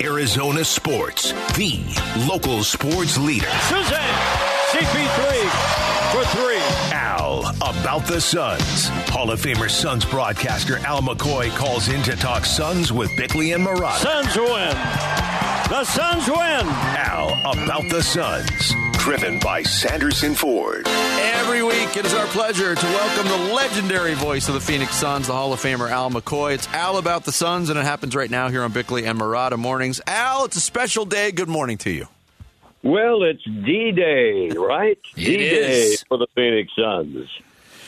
Arizona Sports, the local sports leader. Suzanne, CP3 for three. Al about the Suns. Hall of Famer Suns broadcaster Al McCoy calls in to talk Suns with Bickley and Marotta. Suns win. The Suns win. Al about the Suns. Driven by Sanderson Ford. Every week, it is our pleasure to welcome the legendary voice of the Phoenix Suns, the Hall of Famer Al McCoy. It's Al about the Suns, and it happens right now here on Bickley and Marotta mornings. Al, it's a special day. Good morning to you. Well, it's D Day, right? D Day for the Phoenix Suns.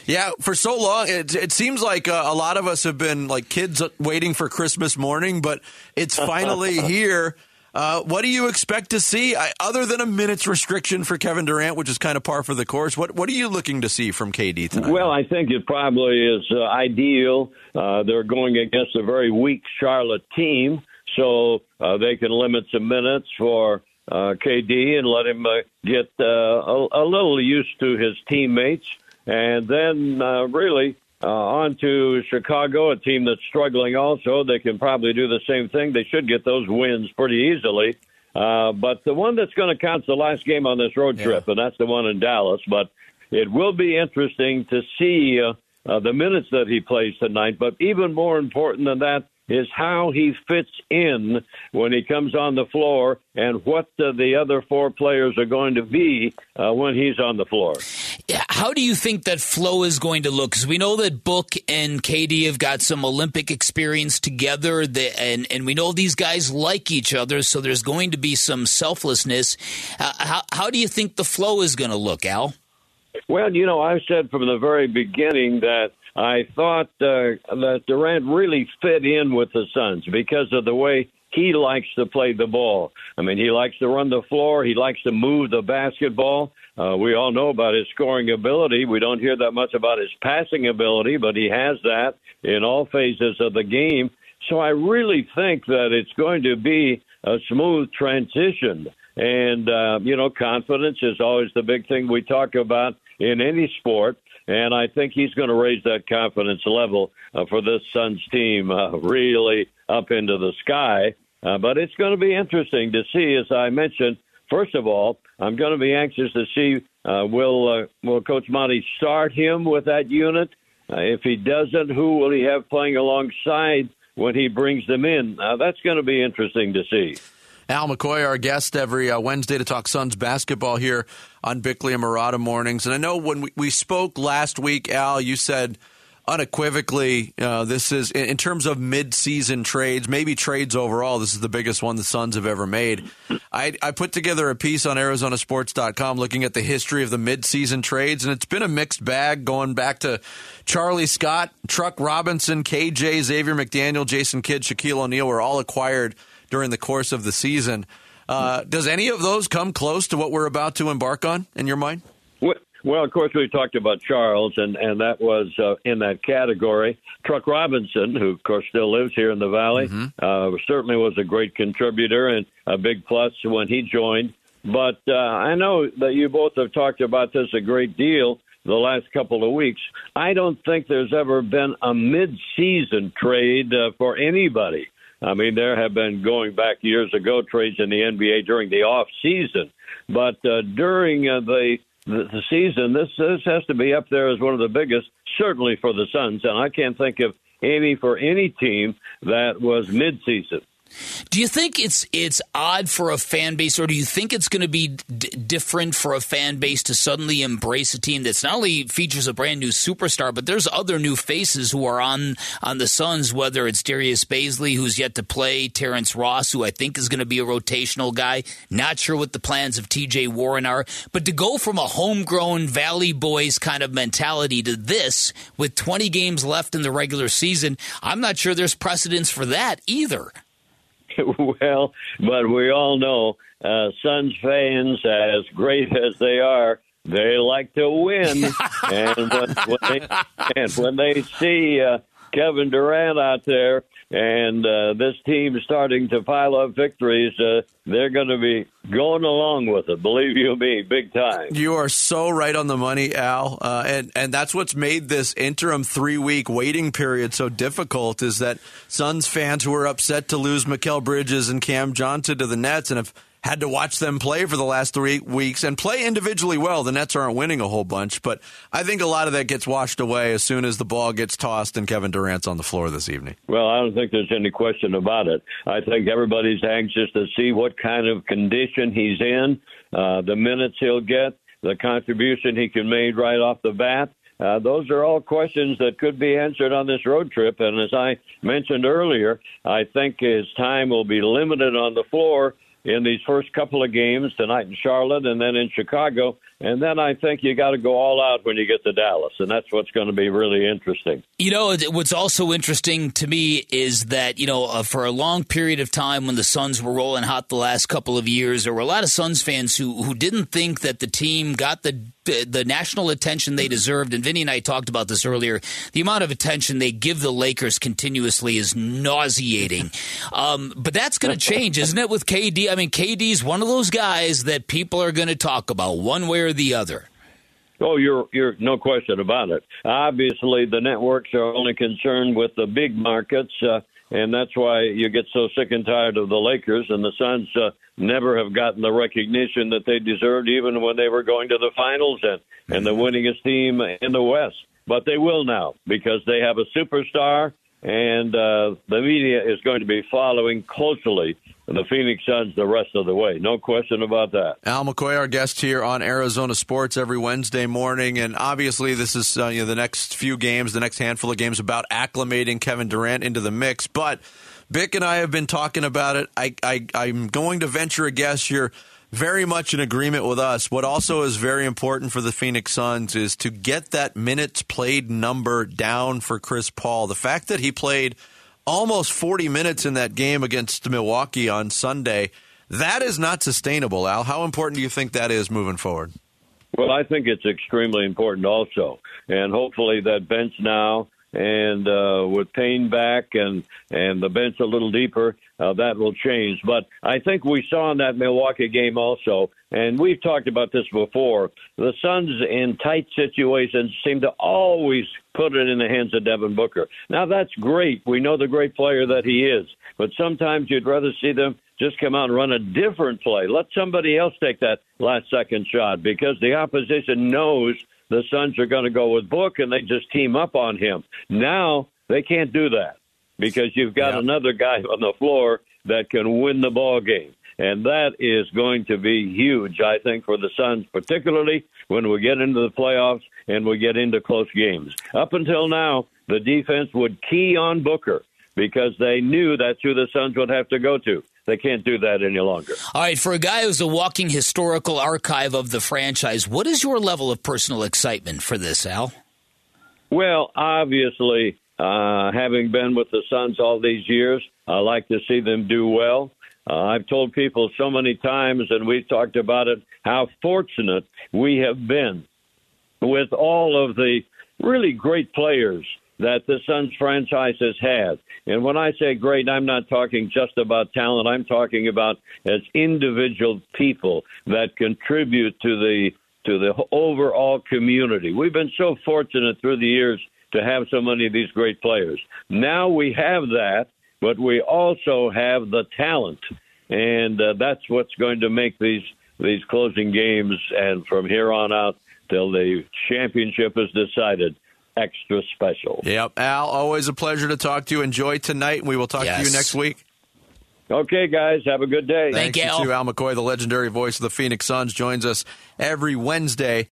Yeah, for so long, it, it seems like uh, a lot of us have been like kids waiting for Christmas morning, but it's finally here. Uh, what do you expect to see, I, other than a minutes restriction for Kevin Durant, which is kind of par for the course? What What are you looking to see from KD tonight? Well, I think it probably is uh, ideal. Uh, they're going against a very weak Charlotte team, so uh, they can limit some minutes for uh, KD and let him get a, a little used to his teammates. And then, really, uh, on to Chicago, a team that's struggling also. They can probably do the same thing. They should get those wins pretty easily. Uh, but the one that's going to count is the last game on this road trip, and that's the one in Dallas. But it will be interesting to see uh, uh, the minutes that he plays tonight. But even more important than that is how he fits in when he comes on the floor and what uh, the other four players are going to be uh, when he's on the floor. How do you think that flow is going to look? Because we know that Book and KD have got some Olympic experience together, that, and and we know these guys like each other, so there's going to be some selflessness. Uh, how how do you think the flow is going to look, Al? Well, you know, I've said from the very beginning that I thought uh, that Durant really fit in with the Suns because of the way he likes to play the ball. I mean, he likes to run the floor, he likes to move the basketball. Uh, we all know about his scoring ability. We don't hear that much about his passing ability, but he has that in all phases of the game. So I really think that it's going to be a smooth transition. And, uh, you know, confidence is always the big thing we talk about in any sport. And I think he's going to raise that confidence level uh, for this Suns team uh, really up into the sky. Uh, but it's going to be interesting to see, as I mentioned. First of all, I'm going to be anxious to see uh, will uh, will Coach Monty start him with that unit? Uh, if he doesn't, who will he have playing alongside when he brings them in? Uh, that's going to be interesting to see. Al McCoy, our guest every uh, Wednesday to talk Suns basketball here on Bickley and Marotta mornings. And I know when we, we spoke last week, Al, you said unequivocally uh, this is in, in terms of mid-season trades, maybe trades overall. This is the biggest one the Suns have ever made. I, I put together a piece on ArizonaSports.com looking at the history of the mid-season trades, and it's been a mixed bag going back to Charlie Scott, Truck Robinson, KJ, Xavier McDaniel, Jason Kidd, Shaquille O'Neal were all acquired during the course of the season. Uh, does any of those come close to what we're about to embark on in your mind? Well, of course, we talked about Charles, and, and that was uh, in that category. Truck Robinson, who, of course, still lives here in the Valley, uh, certainly was a great contributor and a big plus when he joined. But uh, I know that you both have talked about this a great deal the last couple of weeks. I don't think there's ever been a mid-season trade uh, for anybody. I mean, there have been going back years ago trades in the NBA during the off season, but uh, during uh, the, the season, this this has to be up there as one of the biggest, certainly for the Suns, and I can't think of any for any team that was mid-season. Do you think it's it's odd for a fan base, or do you think it's going to be d- different for a fan base to suddenly embrace a team that's not only features a brand new superstar, but there's other new faces who are on on the Suns, whether it's Darius Bazley, who's yet to play, Terrence Ross, who I think is going to be a rotational guy. Not sure what the plans of T.J. Warren are, but to go from a homegrown Valley Boys kind of mentality to this with 20 games left in the regular season, I'm not sure there's precedence for that either. well, but we all know uh, Suns fans, as great as they are, they like to win, and when, when they and when they see uh, Kevin Durant out there and uh, this team starting to pile up victories, uh, they're going to be going along with it. Believe you me, big time. You are so right on the money, Al, uh, and and that's what's made this interim three week waiting period so difficult. Is that Suns fans who are upset to lose Mikal Bridges and Cam Johnson to the Nets and have had to watch them play for the last three weeks and play individually well. The Nets aren't winning a whole bunch, but I think a lot of that gets washed away as soon as the ball gets tossed and Kevin Durant's on the floor this evening. Well, I don't think there's any question about it. I think everybody's anxious to see what kind of condition he's in, uh, the minutes he'll get, the contribution he can make right off the bat. Uh, those are all questions that could be answered on this road trip. And as I mentioned earlier, I think his time will be limited on the floor in these first couple of games tonight in Charlotte and then in Chicago. And then I think you got to go all out when you get to Dallas. And that's what's going to be really interesting. You know, what's also interesting to me is that, you know, uh, for a long period of time when the Suns were rolling hot the last couple of years, there were a lot of Suns fans who, who didn't think that the team got the the national attention they deserved. And Vinny and I talked about this earlier. The amount of attention they give the Lakers continuously is nauseating. Um, but that's going to change, isn't it, with KD? I mean, KD's one of those guys that people are going to talk about one way or the other. Oh, you're you're no question about it. Obviously, the networks are only concerned with the big markets. Uh, and that's why you get so sick and tired of the Lakers and the Suns uh, never have gotten the recognition that they deserved, even when they were going to the finals and and the winningest team in the West. But they will now because they have a superstar, and uh, the media is going to be following closely the Phoenix Suns the rest of the way. No question about that. Al McCoy, our guest here on Arizona Sports every Wednesday morning, and obviously this is uh, you know the next few games, the next handful of games about acclimating Kevin Durant into the mix. But Bick and I have been talking about it. I, I I'm going to venture a guess you're very much in agreement with us. What also is very important for the Phoenix Suns is to get that minutes played number down for Chris Paul. The fact that he played almost 40 minutes in that game against Milwaukee on Sunday. That is not sustainable, Al. How important do you think that is moving forward? Well, I think it's extremely important also. And hopefully that bench now and uh, with Payne back and and the bench a little deeper, uh, that will change. But I think we saw in that Milwaukee game also, and we've talked about this before. The Suns in tight situations seem to always put it in the hands of Devin Booker. Now that's great. We know the great player that he is, but sometimes you'd rather see them just come out and run a different play. Let somebody else take that last second shot because the opposition knows the Suns are going to go with Book and they just team up on him. Now they can't do that because you've got yep. another guy on the floor that can win the ball game. And that is going to be huge, I think, for the Suns, particularly when we get into the playoffs and we get into close games. Up until now, the defense would key on Booker because they knew that's who the Suns would have to go to. They can't do that any longer. All right, for a guy who's a walking historical archive of the franchise, what is your level of personal excitement for this, Al? Well, obviously, uh, having been with the Suns all these years, I like to see them do well. Uh, I've told people so many times, and we've talked about it, how fortunate we have been with all of the really great players that the Suns franchise has had. And when I say great, I'm not talking just about talent. I'm talking about as individual people that contribute to the to the overall community. We've been so fortunate through the years to have so many of these great players. Now we have that, but we also have the talent, and uh, that's what's going to make these these closing games and from here on out till the championship is decided extra special. Yep. Al, always a pleasure to talk to you. Enjoy tonight, and we will talk yes. to you next week. Okay, guys, have a good day. Thank Thanks you. To Al McCoy, the legendary voice of the Phoenix Suns, joins us every Wednesday